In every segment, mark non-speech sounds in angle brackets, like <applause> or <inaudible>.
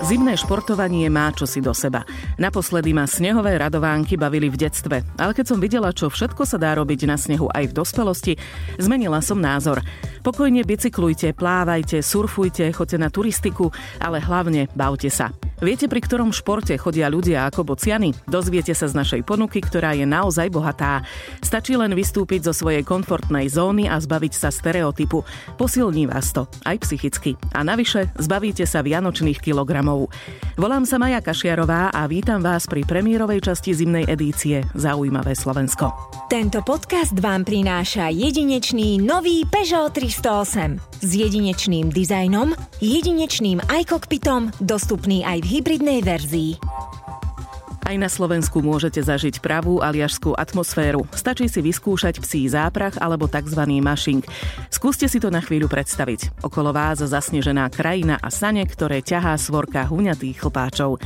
Zimné športovanie má čosi do seba. Naposledy ma snehové radovánky bavili v detstve, ale keď som videla, čo všetko sa dá robiť na snehu aj v dospelosti, zmenila som názor. Pokojne bicyklujte, plávajte, surfujte, choďte na turistiku, ale hlavne bavte sa. Viete, pri ktorom športe chodia ľudia ako bociany? Dozviete sa z našej ponuky, ktorá je naozaj bohatá. Stačí len vystúpiť zo svojej komfortnej zóny a zbaviť sa stereotypu. Posilní vás to, aj psychicky. A navyše, zbavíte sa vianočných kilogramov. Volám sa Maja Kašiarová a vítam vás pri premiérovej časti zimnej edície Zaujímavé Slovensko. Tento podcast vám prináša jedinečný nový Peugeot 308 s jedinečným dizajnom, jedinečným iCockpitom, dostupný aj v hybridnej verzii. Aj na Slovensku môžete zažiť pravú aliašskú atmosféru. Stačí si vyskúšať psí záprach alebo tzv. mašing. Skúste si to na chvíľu predstaviť. Okolo vás zasnežená krajina a sane, ktoré ťahá svorka huňatých chlpáčov.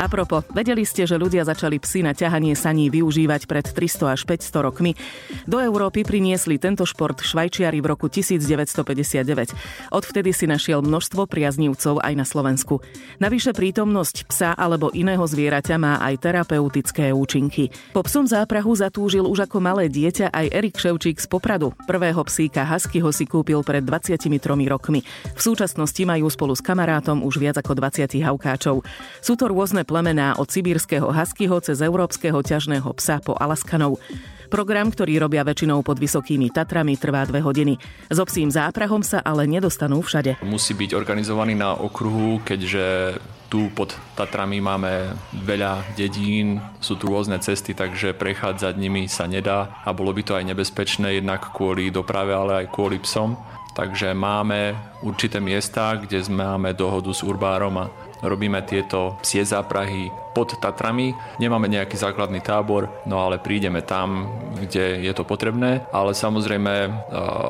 A propo, vedeli ste, že ľudia začali psy na ťahanie saní využívať pred 300 až 500 rokmi? Do Európy priniesli tento šport Švajčiari v roku 1959. Odvtedy si našiel množstvo priaznívcov aj na Slovensku. Navyše prítomnosť psa alebo iného zvieraťa má aj terapeutické účinky. Po psom záprahu zatúžil už ako malé dieťa aj Erik Ševčík z Popradu. Prvého psíka Huskyho si kúpil pred 23 rokmi. V súčasnosti majú spolu s kamarátom už viac ako 20 haukáčov. Sú to rôzne rôzne plemená od sibírskeho huskyho cez európskeho ťažného psa po Alaskanov. Program, ktorý robia väčšinou pod vysokými Tatrami, trvá dve hodiny. S obsím záprahom sa ale nedostanú všade. Musí byť organizovaný na okruhu, keďže tu pod Tatrami máme veľa dedín, sú tu rôzne cesty, takže prechádzať nimi sa nedá a bolo by to aj nebezpečné jednak kvôli doprave, ale aj kvôli psom. Takže máme určité miesta, kde máme dohodu s urbárom a robíme tieto psie záprahy pod Tatrami. Nemáme nejaký základný tábor, no ale prídeme tam, kde je to potrebné, ale samozrejme e,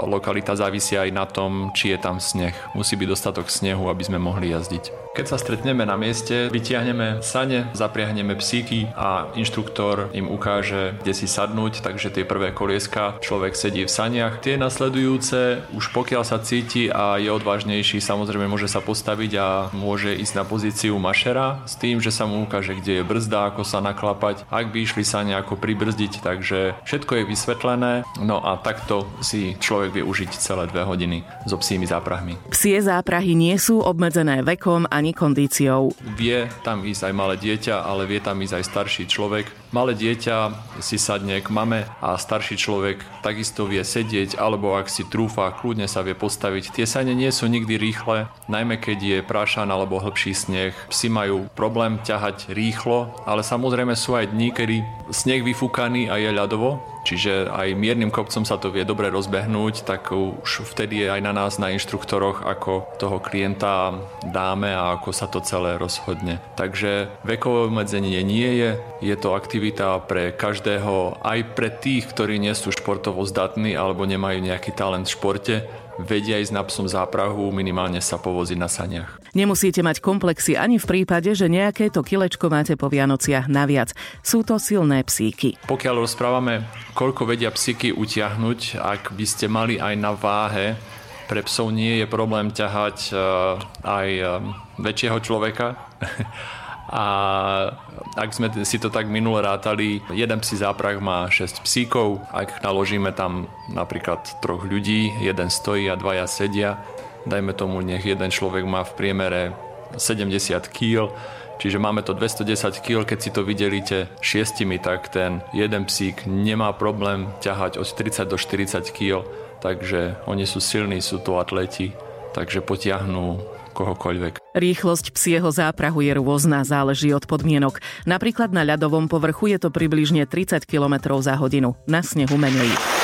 lokalita závisí aj na tom, či je tam sneh. Musí byť dostatok snehu, aby sme mohli jazdiť. Keď sa stretneme na mieste, vytiahneme sane, zapriahneme psíky a inštruktor im ukáže, kde si sadnúť, takže tie prvé kolieska človek sedí v saniach. Tie nasledujúce, už pokiaľ sa cíti a je odvážnejší, samozrejme môže sa postaviť a môže ísť na pozíciu mašera s tým, že sa mu ukáže že kde je brzda, ako sa naklapať, ak by išli sa nejako pribrzdiť, takže všetko je vysvetlené, no a takto si človek vie užiť celé dve hodiny so psími záprahmi. Psie záprahy nie sú obmedzené vekom ani kondíciou. Vie tam ísť aj malé dieťa, ale vie tam ísť aj starší človek. Malé dieťa si sadne k mame a starší človek takisto vie sedieť, alebo ak si trúfa, kľudne sa vie postaviť. Tie sane nie sú nikdy rýchle, najmä keď je prášan alebo hlbší sneh. Psi majú problém ťahať rýchlo, ale samozrejme sú aj dní, kedy sneh vyfúkaný a je ľadovo, čiže aj miernym kopcom sa to vie dobre rozbehnúť, tak už vtedy je aj na nás, na inštruktoroch, ako toho klienta dáme a ako sa to celé rozhodne. Takže vekové obmedzenie nie je, je to aktivita pre každého, aj pre tých, ktorí nie sú športovo zdatní alebo nemajú nejaký talent v športe, vedia ísť na psom záprahu, minimálne sa povoziť na saniach. Nemusíte mať komplexy ani v prípade, že nejaké to kilečko máte po Vianociach naviac. Sú to silné psíky. Pokiaľ rozprávame, koľko vedia psíky utiahnuť, ak by ste mali aj na váhe, pre psov nie je problém ťahať uh, aj uh, väčšieho človeka. <laughs> A ak sme si to tak minule rátali, jeden psi záprah má 6 psíkov, ak naložíme tam napríklad troch ľudí, jeden stojí a dvaja sedia, dajme tomu, nech jeden človek má v priemere 70 kg, čiže máme to 210 kg, keď si to videlíte šiestimi, tak ten jeden psík nemá problém ťahať od 30 do 40 kg, takže oni sú silní, sú to atleti, takže potiahnú kohokoľvek. Rýchlosť psieho záprahu je rôzna, záleží od podmienok. Napríklad na ľadovom povrchu je to približne 30 km za hodinu, na snehu menej.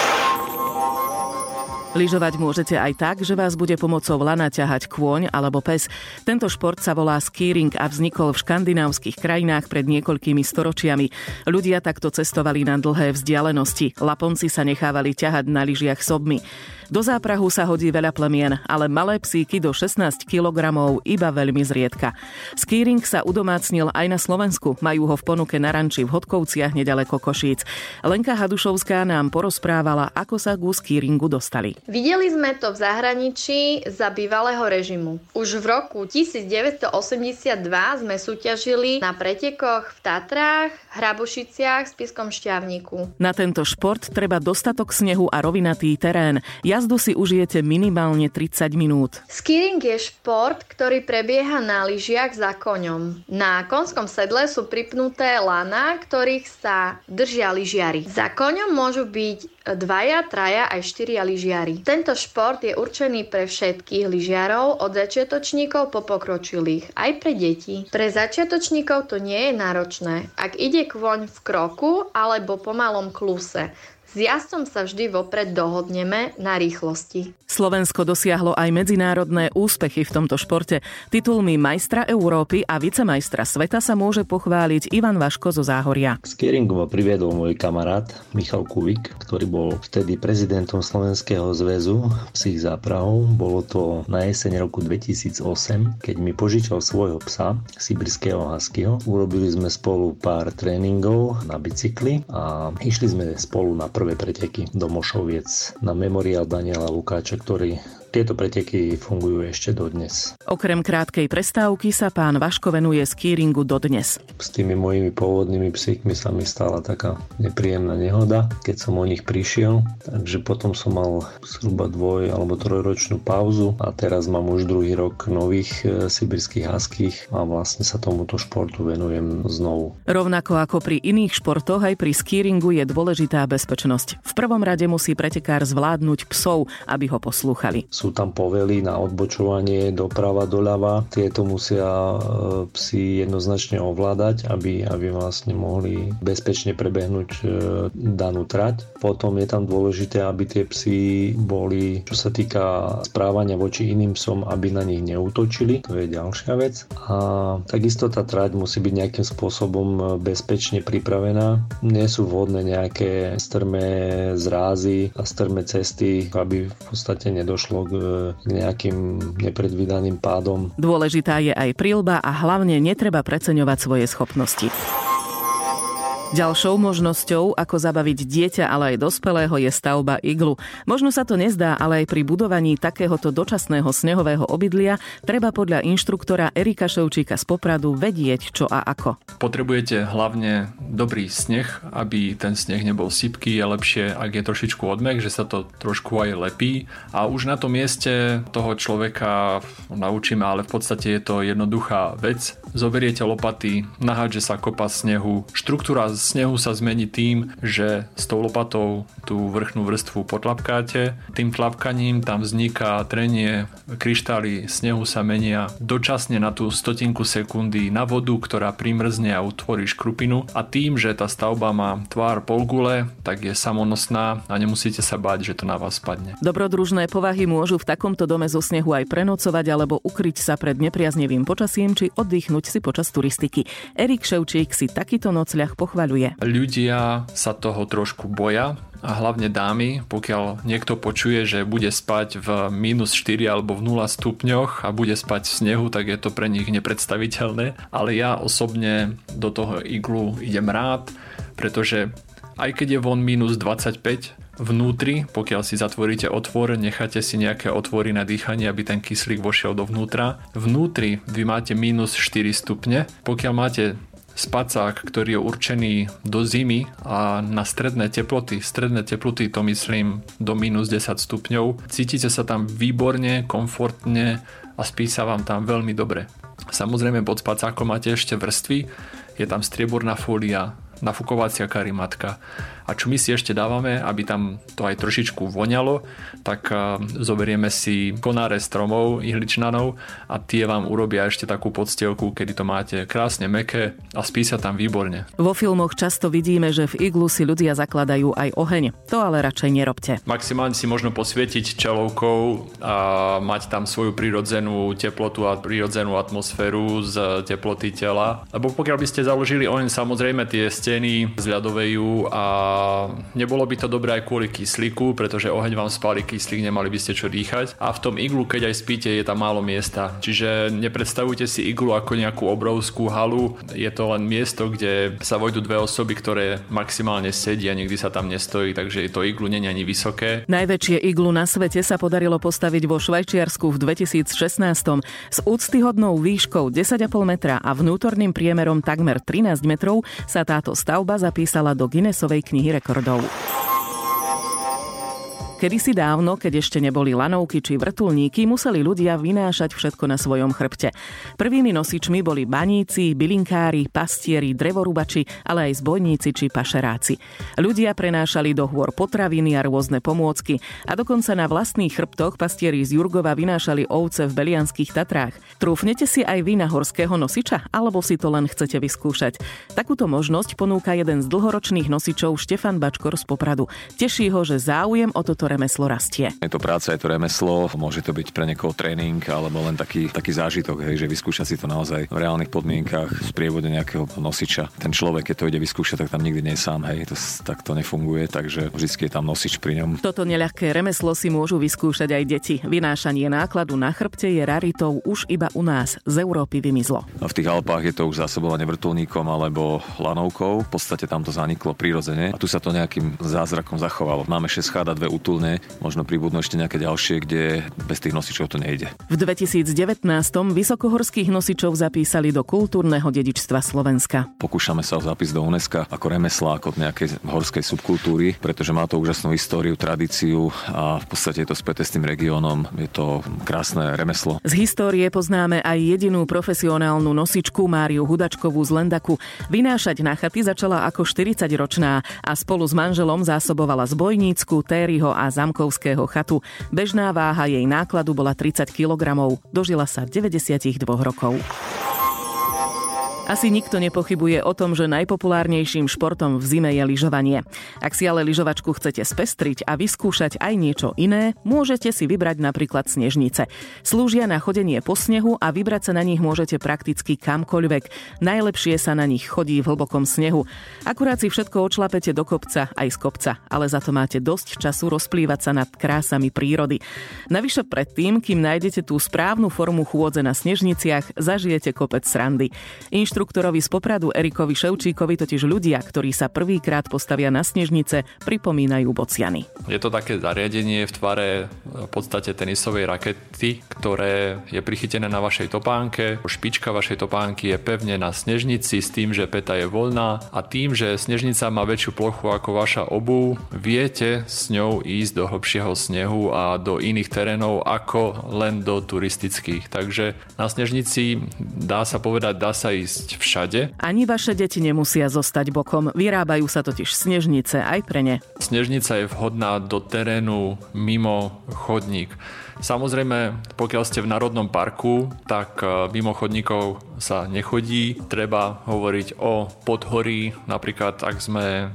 Lyžovať môžete aj tak, že vás bude pomocou lana ťahať kôň alebo pes. Tento šport sa volá skiing a vznikol v škandinávskych krajinách pred niekoľkými storočiami. Ľudia takto cestovali na dlhé vzdialenosti. Laponci sa nechávali ťahať na lyžiach sobmi. Do záprahu sa hodí veľa plemien, ale malé psíky do 16 kg iba veľmi zriedka. Skýring sa udomácnil aj na Slovensku. Majú ho v ponuke na ranči v Hodkovciach nedaleko Košíc. Lenka Hadušovská nám porozprávala, ako sa ku skýringu dostali. Videli sme to v zahraničí za bývalého režimu. Už v roku 1982 sme súťažili na pretekoch v Tatrách, Hrabošiciach, Spiskom Šťavníku. Na tento šport treba dostatok snehu a rovinatý terén. Jazdu si užijete minimálne 30 minút. Skiing je šport, ktorý prebieha na lyžiach za koňom. Na konskom sedle sú pripnuté lana, ktorých sa držia lyžiari. Za koňom môžu byť dvaja, traja aj štyria lyžiari. Tento šport je určený pre všetkých lyžiarov, od začiatočníkov po pokročilých, aj pre deti. Pre začiatočníkov to nie je náročné. Ak ide kvoň v kroku alebo po malom kluse, s jazdcom sa vždy vopred dohodneme na rýchlosti. Slovensko dosiahlo aj medzinárodné úspechy v tomto športe. Titulmi majstra Európy a vicemajstra sveta sa môže pochváliť Ivan Vaško zo Záhoria. Skieringu ma priviedol môj kamarát Michal Kuvik, ktorý bol vtedy prezidentom Slovenského zväzu psích záprahov. Bolo to na jeseň roku 2008, keď mi požičal svojho psa, sibirského huskyho. Urobili sme spolu pár tréningov na bicykli a išli sme spolu na prvé preteky do Mošoviec na memoriál Daniela Lukáča, ktorý tieto preteky fungujú ešte dodnes. Okrem krátkej prestávky sa pán Vaško venuje skýringu dodnes. S tými mojimi pôvodnými psíkmi sa mi stala taká nepríjemná nehoda, keď som o nich prišiel, takže potom som mal zhruba dvoj alebo trojročnú pauzu a teraz mám už druhý rok nových e, sibirských haských a vlastne sa tomuto športu venujem znovu. Rovnako ako pri iných športoch, aj pri skýringu je dôležitá bezpečnosť. V prvom rade musí pretekár zvládnuť psov, aby ho poslúchali. Sú tam povely na odbočovanie doprava, doľava. Tieto musia e, psi jednoznačne ovládať, aby, aby vlastne mohli bezpečne prebehnúť e, danú trať. Potom je tam dôležité, aby tie psy boli, čo sa týka správania voči iným psom, aby na nich neutočili. To je ďalšia vec. A takisto tá trať musí byť nejakým spôsobom bezpečne pripravená. Nie sú vhodné nejaké strmé zrázy a strmé cesty, aby v podstate nedošlo nejakým nepredvídaným pádom. Dôležitá je aj prílba a hlavne netreba preceňovať svoje schopnosti. Ďalšou možnosťou, ako zabaviť dieťa, ale aj dospelého, je stavba iglu. Možno sa to nezdá, ale aj pri budovaní takéhoto dočasného snehového obydlia treba podľa inštruktora Erika Ševčíka z Popradu vedieť, čo a ako. Potrebujete hlavne dobrý sneh, aby ten sneh nebol sypký. Je lepšie, ak je trošičku odmek, že sa to trošku aj lepí. A už na tom mieste toho človeka naučíme, ale v podstate je to jednoduchá vec. Zoberiete lopaty, nahádže sa kopa snehu, štruktúra snehu sa zmení tým, že s tou lopatou tú vrchnú vrstvu potlapkáte. Tým tlapkaním tam vzniká trenie, kryštály snehu sa menia dočasne na tú stotinku sekundy na vodu, ktorá primrzne a utvorí škrupinu a tým, že tá stavba má tvár polgule, tak je samonosná a nemusíte sa báť, že to na vás spadne. Dobrodružné povahy môžu v takomto dome zo snehu aj prenocovať alebo ukryť sa pred nepriaznevým počasím či oddychnúť si počas turistiky. Erik Ševčík si takýto nocľah pochválil odhaľuje. Ľudia sa toho trošku boja, a hlavne dámy, pokiaľ niekto počuje, že bude spať v minus 4 alebo v 0 stupňoch a bude spať v snehu, tak je to pre nich nepredstaviteľné. Ale ja osobne do toho iglu idem rád, pretože aj keď je von minus 25, vnútri, pokiaľ si zatvoríte otvor, necháte si nejaké otvory na dýchanie, aby ten kyslík vošiel dovnútra. Vnútri vy máte minus 4 stupne. Pokiaľ máte spacák, ktorý je určený do zimy a na stredné teploty, stredné teploty to myslím do minus 10 stupňov, cítite sa tam výborne, komfortne a spí sa vám tam veľmi dobre. Samozrejme pod spacákom máte ešte vrstvy, je tam strieborná fólia, nafukovacia karimatka, a čo my si ešte dávame, aby tam to aj trošičku voňalo, tak zoberieme si konáre stromov, ihličnanov a tie vám urobia ešte takú podstielku, kedy to máte krásne meké a spí sa tam výborne. Vo filmoch často vidíme, že v iglu si ľudia zakladajú aj oheň. To ale radšej nerobte. Maximálne si možno posvietiť čelovkou a mať tam svoju prirodzenú teplotu a prirodzenú atmosféru z teploty tela. Lebo pokiaľ by ste založili oheň, samozrejme tie steny zľadovejú a nebolo by to dobré aj kvôli kyslíku, pretože oheň vám spáli kyslík, nemali by ste čo dýchať. A v tom iglu, keď aj spíte, je tam málo miesta. Čiže nepredstavujte si iglu ako nejakú obrovskú halu. Je to len miesto, kde sa vojdu dve osoby, ktoré maximálne sedia, nikdy sa tam nestojí, takže to iglu není ani vysoké. Najväčšie iglu na svete sa podarilo postaviť vo Švajčiarsku v 2016 s úctyhodnou výškou 10,5 metra a vnútorným priemerom takmer 13 metrov sa táto stavba zapísala do Guinnessovej knihy rekordołu. Kedysi dávno, keď ešte neboli lanovky či vrtulníky, museli ľudia vynášať všetko na svojom chrbte. Prvými nosičmi boli baníci, bylinkári, pastieri, drevorubači, ale aj zbojníci či pašeráci. Ľudia prenášali do hôr potraviny a rôzne pomôcky a dokonca na vlastných chrbtoch pastieri z Jurgova vynášali ovce v Belianských Tatrách. Trúfnete si aj vy na horského nosiča, alebo si to len chcete vyskúšať? Takúto možnosť ponúka jeden z dlhoročných nosičov Štefan Bačkor z Popradu. Teší ho, že záujem o toto remeslo rastie. Je to práca, je to remeslo, môže to byť pre niekoho tréning alebo len taký, taký zážitok, hej, že vyskúša si to naozaj v reálnych podmienkach v sprievode nejakého nosiča. Ten človek, keď to ide vyskúšať, tak tam nikdy nie je sám, hej, to, tak to nefunguje, takže vždy je tam nosič pri ňom. Toto neľahké remeslo si môžu vyskúšať aj deti. Vynášanie nákladu na chrbte je raritou už iba u nás. Z Európy vymizlo. V tých Alpách je to už zásobovanie vrtulníkom alebo lanovkou. V podstate tam to zaniklo prirodzene a tu sa to nejakým zázrakom zachovalo. Máme 6 chád a dve útul silné, možno pribudnú ešte nejaké ďalšie, kde bez tých nosičov to nejde. V 2019 vysokohorských nosičov zapísali do kultúrneho dedičstva Slovenska. Pokúšame sa o zápis do UNESCO ako remesla, ako nejakej horskej subkultúry, pretože má to úžasnú históriu, tradíciu a v podstate je to späté s tým regiónom. Je to krásne remeslo. Z histórie poznáme aj jedinú profesionálnu nosičku Máriu Hudačkovú z Lendaku. Vynášať na chaty začala ako 40-ročná a spolu s manželom zásobovala zbojnícku, tériho a Zamkovského chatu. Bežná váha jej nákladu bola 30 kg. Dožila sa 92 rokov. Asi nikto nepochybuje o tom, že najpopulárnejším športom v zime je lyžovanie. Ak si ale lyžovačku chcete spestriť a vyskúšať aj niečo iné, môžete si vybrať napríklad snežnice. Slúžia na chodenie po snehu a vybrať sa na nich môžete prakticky kamkoľvek. Najlepšie sa na nich chodí v hlbokom snehu. Akurát si všetko odšlapete do kopca aj z kopca, ale za to máte dosť času rozplývať sa nad krásami prírody. Navyše predtým, kým nájdete tú správnu formu chôdze na snežniciach, zažijete kopec srandy. Inštru Inštruktorovi z Popradu Erikovi Ševčíkovi totiž ľudia, ktorí sa prvýkrát postavia na snežnice, pripomínajú bociany. Je to také zariadenie v tvare v podstate tenisovej rakety, ktoré je prichytené na vašej topánke. Špička vašej topánky je pevne na snežnici s tým, že peta je voľná a tým, že snežnica má väčšiu plochu ako vaša obu, viete s ňou ísť do hlbšieho snehu a do iných terénov ako len do turistických. Takže na snežnici dá sa povedať, dá sa ísť ísť všade. Ani vaše deti nemusia zostať bokom. Vyrábajú sa totiž snežnice aj pre ne. Snežnica je vhodná do terénu mimo chodník. Samozrejme, pokiaľ ste v Národnom parku, tak e, mimo chodníkov sa nechodí. Treba hovoriť o podhorí, napríklad ak sme e,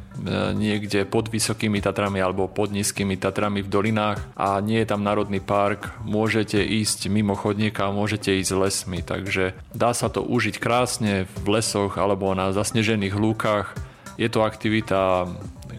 niekde pod vysokými Tatrami alebo pod nízkymi Tatrami v dolinách a nie je tam Národný park, môžete ísť mimo chodníka môžete ísť lesmi. Takže dá sa to užiť krásne v lesoch alebo na zasnežených lúkach. Je to aktivita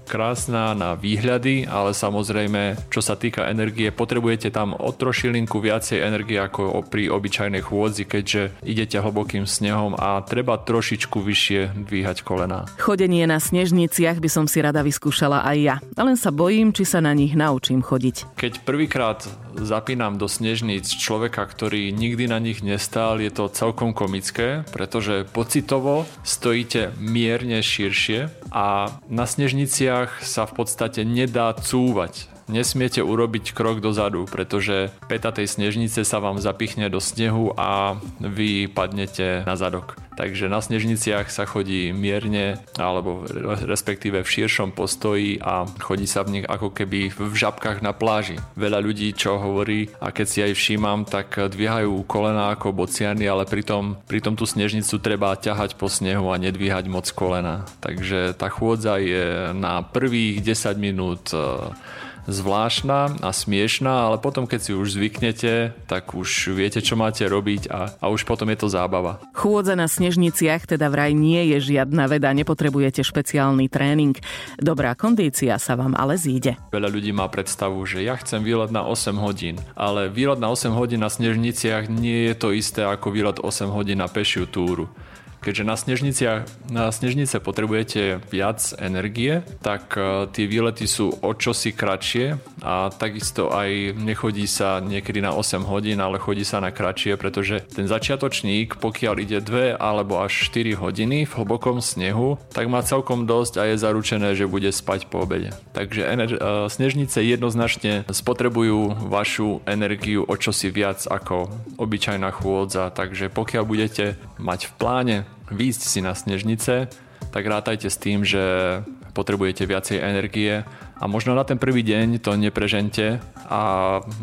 krásna na výhľady, ale samozrejme, čo sa týka energie, potrebujete tam o trošilinku viacej energie ako pri obyčajnej chôdzi, keďže idete hlbokým snehom a treba trošičku vyššie dvíhať kolena. Chodenie na snežniciach by som si rada vyskúšala aj ja, len sa bojím, či sa na nich naučím chodiť. Keď prvýkrát zapínam do snežníc človeka, ktorý nikdy na nich nestál, je to celkom komické, pretože pocitovo stojíte mierne širšie a na snežniciach lyžiach sa v podstate nedá cúvať. Nesmiete urobiť krok dozadu, pretože peta tej snežnice sa vám zapichne do snehu a vy padnete na zadok. Takže na snežniciach sa chodí mierne, alebo respektíve v širšom postoji a chodí sa v nich ako keby v žabkách na pláži. Veľa ľudí, čo hovorí, a keď si aj všímam, tak dvíhajú kolena ako bociany, ale pritom, pritom tú snežnicu treba ťahať po snehu a nedvíhať moc kolena. Takže tá chôdza je na prvých 10 minút zvláštna a smiešná, ale potom keď si už zvyknete, tak už viete, čo máte robiť a, a už potom je to zábava. Chôdza na snežniciach teda vraj nie je žiadna veda, nepotrebujete špeciálny tréning. Dobrá kondícia sa vám ale zíde. Veľa ľudí má predstavu, že ja chcem výlet na 8 hodín, ale výlet na 8 hodín na snežniciach nie je to isté ako výlet 8 hodín na pešiu túru. Keďže na, na snežnice potrebujete viac energie, tak e, tie výlety sú o čosi kratšie a takisto aj nechodí sa niekedy na 8 hodín, ale chodí sa na kratšie, pretože ten začiatočník, pokiaľ ide 2 alebo až 4 hodiny v hlbokom snehu, tak má celkom dosť a je zaručené, že bude spať po obede. Takže ener- e, snežnice jednoznačne spotrebujú vašu energiu o čosi viac ako obyčajná chôdza, takže pokiaľ budete mať v pláne výjsť si na snežnice, tak rátajte s tým, že potrebujete viacej energie a možno na ten prvý deň to neprežente a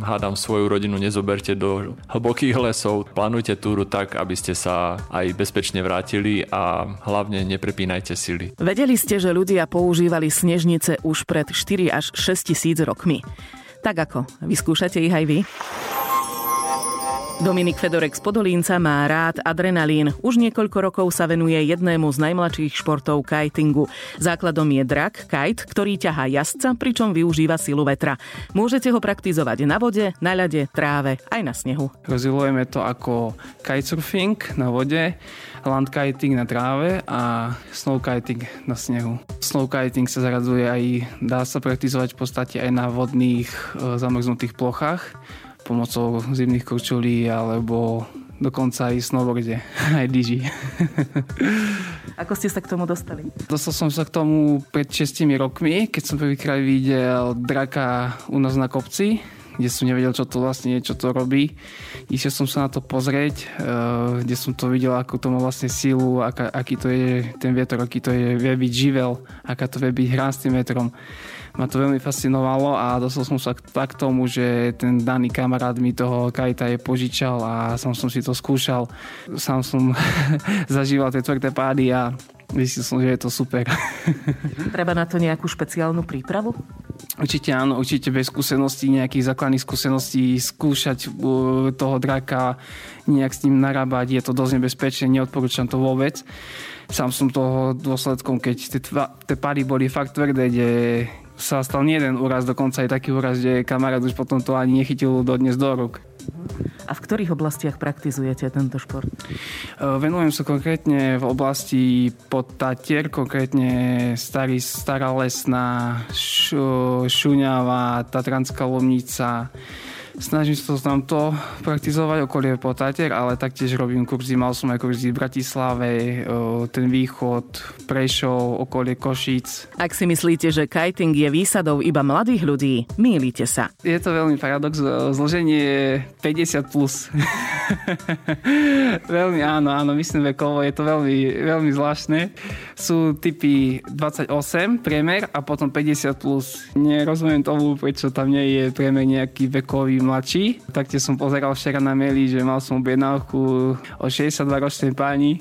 hádam svoju rodinu nezoberte do hlbokých lesov. Plánujte túru tak, aby ste sa aj bezpečne vrátili a hlavne neprepínajte sily. Vedeli ste, že ľudia používali snežnice už pred 4 až 6 tisíc rokmi. Tak ako, vyskúšate ich aj vy? Dominik Fedorek z Podolínca má rád adrenalín. Už niekoľko rokov sa venuje jednému z najmladších športov kitingu. Základom je drak, kite, ktorý ťahá jazdca, pričom využíva silu vetra. Môžete ho praktizovať na vode, na ľade, tráve, aj na snehu. Rozdielujeme to ako kitesurfing na vode, land kiting na tráve a snow kiting na snehu. Snow kiting sa zaradzuje aj, dá sa praktizovať v podstate aj na vodných e, zamrznutých plochách pomocou zimných kurčulí alebo dokonca aj snowboarde, <laughs> aj lyži. Ako ste sa k tomu dostali? Dostal som sa k tomu pred 6 rokmi, keď som prvýkrát videl draka u nás na kopci, kde som nevedel, čo to vlastne je, čo to robí. Išiel som sa na to pozrieť, eh, kde som to videl, ako to má vlastne sílu, aká, aký to je ten vietor, aký to je, vie byť živel, aká to vie byť hra s tým vetrom ma to veľmi fascinovalo a dostal som sa tak k tomu, že ten daný kamarát mi toho kajta je požičal a som som si to skúšal. Sám som <laughs> zažíval tie tvrdé pády a Myslím som, že je to super. Treba na to nejakú špeciálnu prípravu? Určite áno, určite bez skúseností, nejakých základných skúseností, skúšať uh, toho draka, nejak s ním narábať, je to dosť nebezpečné, neodporúčam to vôbec. Sám som toho dôsledkom, keď tie, tie pády boli fakt tvrdé, kde sa stal nie jeden úraz, dokonca aj taký úraz, že kamarát už potom to ani nechytil dodnes do rúk. A v ktorých oblastiach praktizujete tento šport? E, venujem sa konkrétne v oblasti Podtatier, konkrétne starý, Stará lesná, Šuňava, Tatranská Lomnica, Snažím sa tam to praktizovať okolie Potáter, ale taktiež robím kurzy, mal som aj kurzy v Bratislave, ten východ, Prešov, okolie Košíc. Ak si myslíte, že kiting je výsadou iba mladých ľudí, mýlite sa. Je to veľmi paradox, zloženie 50 plus. <laughs> veľmi áno, áno, myslím vekovo, je to veľmi, veľmi zvláštne. Sú typy 28 priemer a potom 50 plus. Nerozumiem tomu, prečo tam nie je priemer nejaký vekový mladší. Taktiež som pozeral včera na maili, že mal som objednávku o 62 ročnej páni.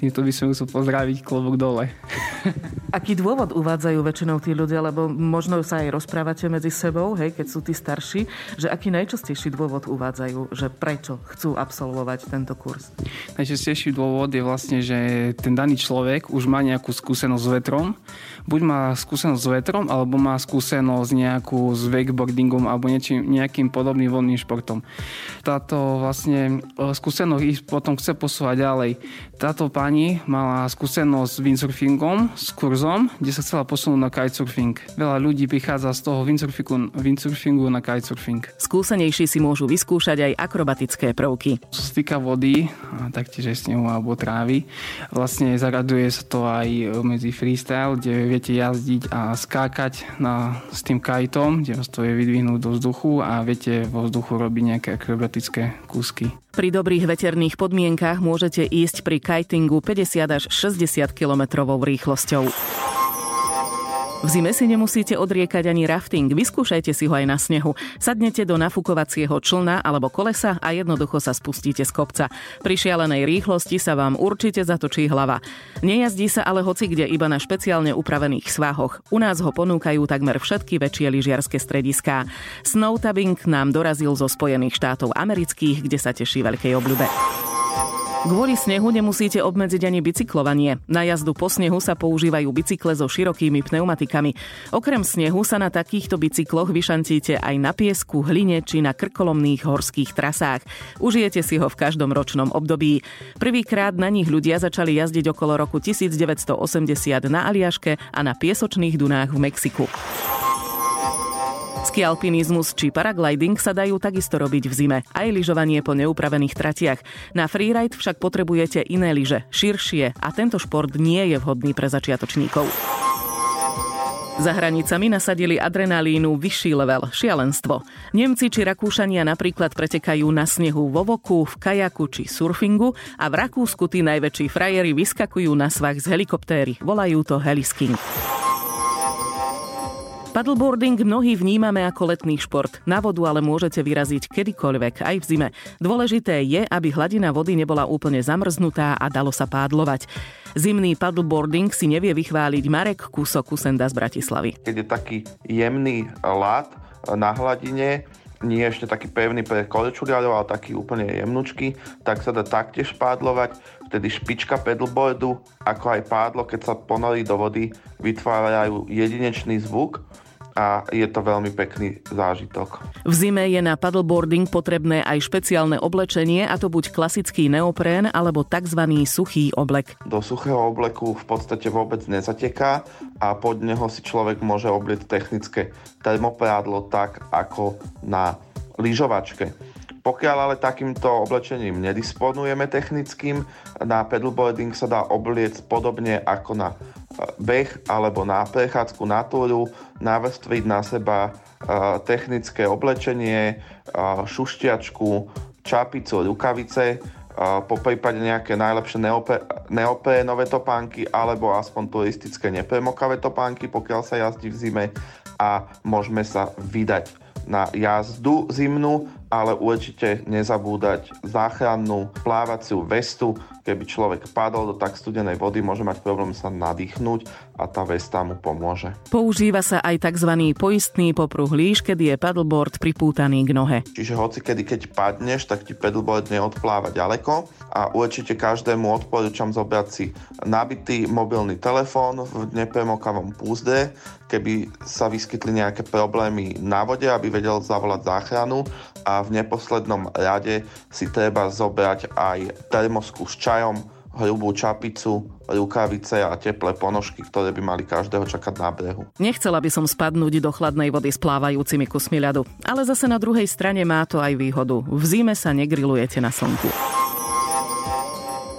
Týmto by som musel pozdraviť klobúk dole. <laughs> Aký dôvod uvádzajú väčšinou tí ľudia, lebo možno sa aj rozprávate medzi sebou, hej, keď sú tí starší, že aký najčastejší dôvod uvádzajú, že prečo chcú absolvovať tento kurz? Najčastejší dôvod je vlastne, že ten daný človek už má nejakú skúsenosť s vetrom, buď má skúsenosť s vetrom, alebo má skúsenosť nejakú s wakeboardingom alebo niečím, nejakým podobným voľným športom. Táto vlastne e, skúsenosť ich potom chce posúvať ďalej. Táto pani mala skúsenosť s windsurfingom, s kurzom, kde sa chcela posunúť na kitesurfing. Veľa ľudí prichádza z toho windsurfingu, windsurfingu na kitesurfing. Skúsenejší si môžu vyskúšať aj akrobatické prvky. Čo sa týka vody, taktiež aj snehu alebo trávy, vlastne zaraduje sa to aj medzi freestyle, kde viete jazdiť a skákať na, s tým kajtom, kde vás to je vydvihnúť do vzduchu a viete vo vzduchu robiť nejaké akrobatické kúsky. Pri dobrých veterných podmienkach môžete ísť pri kitingu 50 až 60 km rýchlosťou. V zime si nemusíte odriekať ani rafting, vyskúšajte si ho aj na snehu. Sadnete do nafúkovacieho člna alebo kolesa a jednoducho sa spustíte z kopca. Pri šialenej rýchlosti sa vám určite zatočí hlava. Nejazdí sa ale hoci kde iba na špeciálne upravených svahoch. U nás ho ponúkajú takmer všetky väčšie lyžiarske strediská. Snowtubbing nám dorazil zo Spojených štátov amerických, kde sa teší veľkej obľube. Kvôli snehu nemusíte obmedziť ani bicyklovanie. Na jazdu po snehu sa používajú bicykle so širokými pneumatikami. Okrem snehu sa na takýchto bicykloch vyšantíte aj na piesku, hline či na krkolomných horských trasách. Užijete si ho v každom ročnom období. Prvýkrát na nich ľudia začali jazdiť okolo roku 1980 na Aliaške a na piesočných dunách v Mexiku. Ski alpinizmus či paragliding sa dajú takisto robiť v zime, aj lyžovanie po neupravených tratiach. Na freeride však potrebujete iné lyže, širšie a tento šport nie je vhodný pre začiatočníkov. Za hranicami nasadili adrenalínu vyšší level, šialenstvo. Nemci či Rakúšania napríklad pretekajú na snehu vo voku, v kajaku či surfingu a v Rakúsku tí najväčší frajeri vyskakujú na svach z helikoptéry. Volajú to helisking. Paddleboarding mnohí vnímame ako letný šport. Na vodu ale môžete vyraziť kedykoľvek, aj v zime. Dôležité je, aby hladina vody nebola úplne zamrznutá a dalo sa pádlovať. Zimný paddleboarding si nevie vychváliť Marek Kusok Kusenda z Bratislavy. Keď je taký jemný lát na hladine, nie ešte taký pevný pre kolečuriarov, ale taký úplne jemnučký, tak sa dá taktiež pádlovať. Vtedy špička pedalboardu, ako aj pádlo, keď sa ponorí do vody, vytvárajú jedinečný zvuk a je to veľmi pekný zážitok. V zime je na paddleboarding potrebné aj špeciálne oblečenie, a to buď klasický neoprén alebo tzv. suchý oblek. Do suchého obleku v podstate vôbec nezateká a pod neho si človek môže oblieť technické termoprádlo tak ako na lyžovačke. Pokiaľ ale takýmto oblečením nedisponujeme technickým, na pedalboarding sa dá obliec podobne ako na beh alebo na prechádzku na túru, navrstviť na seba technické oblečenie, šušťačku, čapicu, rukavice, po prípade nejaké najlepšie neoprénové topánky alebo aspoň turistické nepremokavé topánky, pokiaľ sa jazdí v zime a môžeme sa vydať na jazdu zimnú, ale určite nezabúdať záchrannú plávaciu vestu, keby človek padol do tak studenej vody, môže mať problém sa nadýchnuť a tá vesta mu pomôže. Používa sa aj tzv. poistný popruh líš, kedy je paddleboard pripútaný k nohe. Čiže hoci kedy keď padneš, tak ti paddleboard neodpláva ďaleko a určite každému odporúčam zobrať si nabitý mobilný telefón v nepremokavom púzde, keby sa vyskytli nejaké problémy na vode, aby vedel zavolať záchranu a v neposlednom rade si treba zobrať aj termosku s čajom, hrubú čapicu, rukavice a teplé ponožky, ktoré by mali každého čakať na brehu. Nechcela by som spadnúť do chladnej vody s plávajúcimi kusmi ľadu, ale zase na druhej strane má to aj výhodu. V zime sa negrilujete na slnku.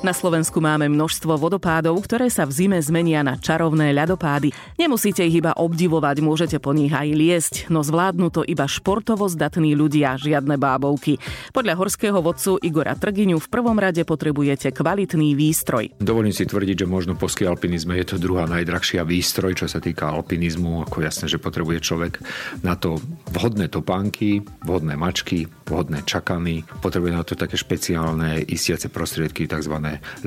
Na Slovensku máme množstvo vodopádov, ktoré sa v zime zmenia na čarovné ľadopády. Nemusíte ich iba obdivovať, môžete po nich aj liesť, no zvládnu to iba športovo zdatní ľudia, žiadne bábovky. Podľa horského vodcu Igora Trgiňu v prvom rade potrebujete kvalitný výstroj. Dovolím si tvrdiť, že možno po ski alpinizme je to druhá najdrahšia výstroj, čo sa týka alpinizmu. Ako jasné, že potrebuje človek na to vhodné topánky, vhodné mačky, vhodné čakany, potrebuje na to také špeciálne istiace prostriedky, tzv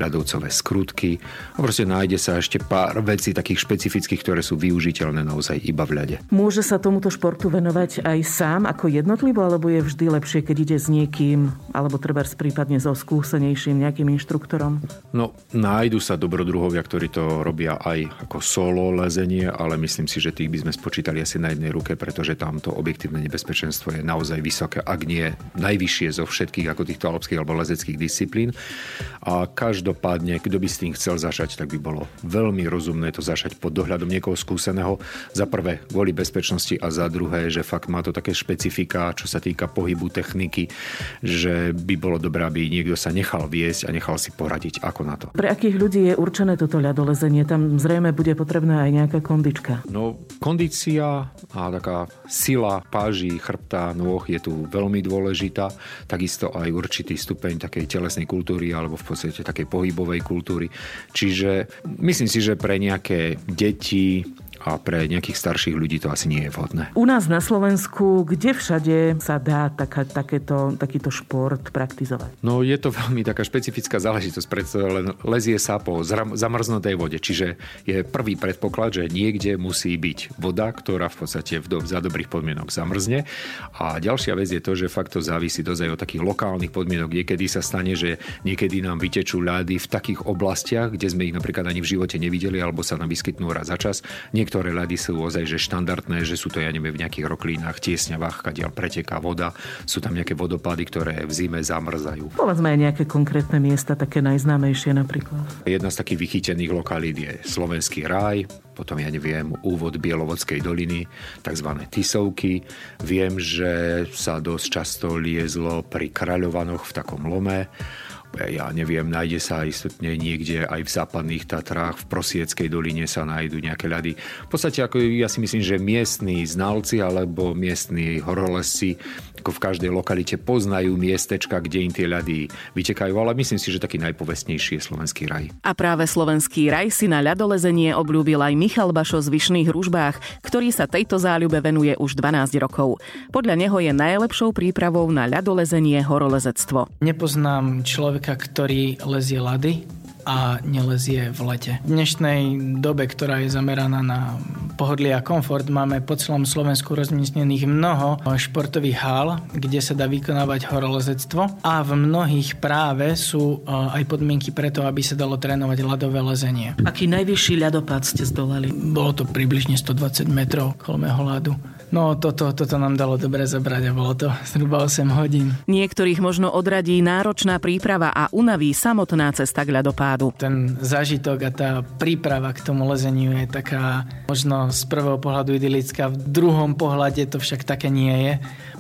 ľadovcové skrutky a proste nájde sa ešte pár vecí takých špecifických, ktoré sú využiteľné naozaj iba v ľade. Môže sa tomuto športu venovať aj sám ako jednotlivo, alebo je vždy lepšie, keď ide s niekým, alebo treba prípadne so skúsenejším nejakým inštruktorom? No, nájdu sa dobrodruhovia, ktorí to robia aj ako solo lezenie, ale myslím si, že tých by sme spočítali asi na jednej ruke, pretože tam to objektívne nebezpečenstvo je naozaj vysoké, ak nie najvyššie zo všetkých ako týchto alpských alebo lezeckých disciplín. A každopádne, kto by s tým chcel zašať, tak by bolo veľmi rozumné to zašať pod dohľadom niekoho skúseného. Za prvé kvôli bezpečnosti a za druhé, že fakt má to také špecifika, čo sa týka pohybu techniky, že by bolo dobré, aby niekto sa nechal viesť a nechal si poradiť, ako na to. Pre akých ľudí je určené toto ľadolezenie? Tam zrejme bude potrebná aj nejaká kondička. No, kondícia a taká sila páží, chrbta, nôh je tu veľmi dôležitá. Takisto aj určitý stupeň takej telesnej kultúry alebo v podstate takej pohybovej kultúry. Čiže myslím si, že pre nejaké deti, a pre nejakých starších ľudí to asi nie je vhodné. U nás na Slovensku, kde všade sa dá taká, takéto, takýto šport praktizovať? No je to veľmi taká špecifická záležitosť, preto len lezie sa po zamrznutej vode, čiže je prvý predpoklad, že niekde musí byť voda, ktorá v podstate v do, za dobrých podmienok zamrzne. A ďalšia vec je to, že fakt to závisí dozaj od takých lokálnych podmienok. Niekedy sa stane, že niekedy nám vytečú ľady v takých oblastiach, kde sme ich napríklad ani v živote nevideli, alebo sa nám vyskytnú raz za čas. Niektoré ľady sú ozaj že štandardné, že sú to, ja neviem, v nejakých roklínach, tiesňavách, kadiaľ preteká voda. Sú tam nejaké vodopády, ktoré v zime zamrzajú. Povedzme aj nejaké konkrétne miesta, také najznámejšie napríklad. Jedna z takých vychytených lokalít je Slovenský raj, potom ja neviem, úvod Bielovodskej doliny, tzv. Tisovky. Viem, že sa dosť často liezlo pri Kraľovanoch v takom lome ja neviem, nájde sa istotne niekde aj v západných Tatrách, v Prosieckej doline sa nájdú nejaké ľady. V podstate ako ja si myslím, že miestni znalci alebo miestni horolesci ako v každej lokalite poznajú miestečka, kde im tie ľady vytekajú, ale myslím si, že taký najpovestnejší je Slovenský raj. A práve Slovenský raj si na ľadolezenie obľúbil aj Michal Bašo z Vyšných ružbách, ktorý sa tejto záľube venuje už 12 rokov. Podľa neho je najlepšou prípravou na ľadolezenie horolezectvo. Nepoznám človeka, ktorý lezie ľady, a nelezie v lete. V dnešnej dobe, ktorá je zameraná na pohodlie a komfort, máme po celom Slovensku rozmiestnených mnoho športových hál, kde sa dá vykonávať horolezectvo a v mnohých práve sú e, aj podmienky preto, aby sa dalo trénovať ľadové lezenie. Aký najvyšší ľadopád ste zdolali? Bolo to približne 120 metrov kolmého ľadu. No toto, toto nám dalo dobre zabrať a bolo to zhruba 8 hodín. Niektorých možno odradí náročná príprava a unaví samotná cesta k ľadopádu. Ten zážitok a tá príprava k tomu lezeniu je taká možno z prvého pohľadu idylická, v druhom pohľade to však také nie je,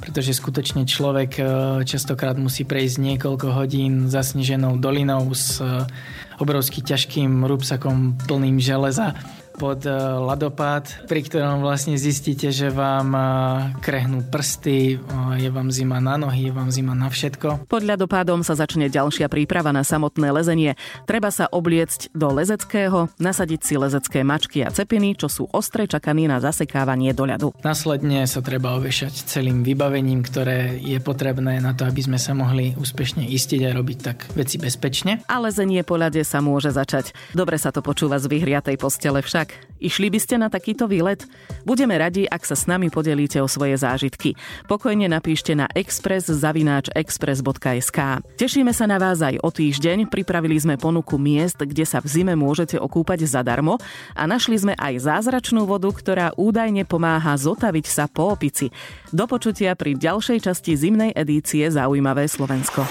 pretože skutočne človek e, častokrát musí prejsť niekoľko hodín zasneženou dolinou s e, obrovský ťažkým rúbsakom plným železa pod eh, ladopád, pri ktorom vlastne zistíte, že vám eh, krehnú prsty, eh, je vám zima na nohy, je vám zima na všetko. Pod ľadopádom sa začne ďalšia príprava na samotné lezenie. Treba sa obliecť do lezeckého, nasadiť si lezecké mačky a cepiny, čo sú ostre čakaní na zasekávanie do ľadu. Následne sa treba ovešať celým vybavením, ktoré je potrebné na to, aby sme sa mohli úspešne istiť a robiť tak veci bezpečne. A lezenie po ľade sa môže začať. Dobre sa to počúva z vyhriatej postele však tak, išli by ste na takýto výlet? Budeme radi, ak sa s nami podelíte o svoje zážitky. Pokojne napíšte na express.express.sk. Tešíme sa na vás aj o týždeň. Pripravili sme ponuku miest, kde sa v zime môžete okúpať zadarmo a našli sme aj zázračnú vodu, ktorá údajne pomáha zotaviť sa po opici. Do počutia pri ďalšej časti zimnej edície Zaujímavé Slovensko.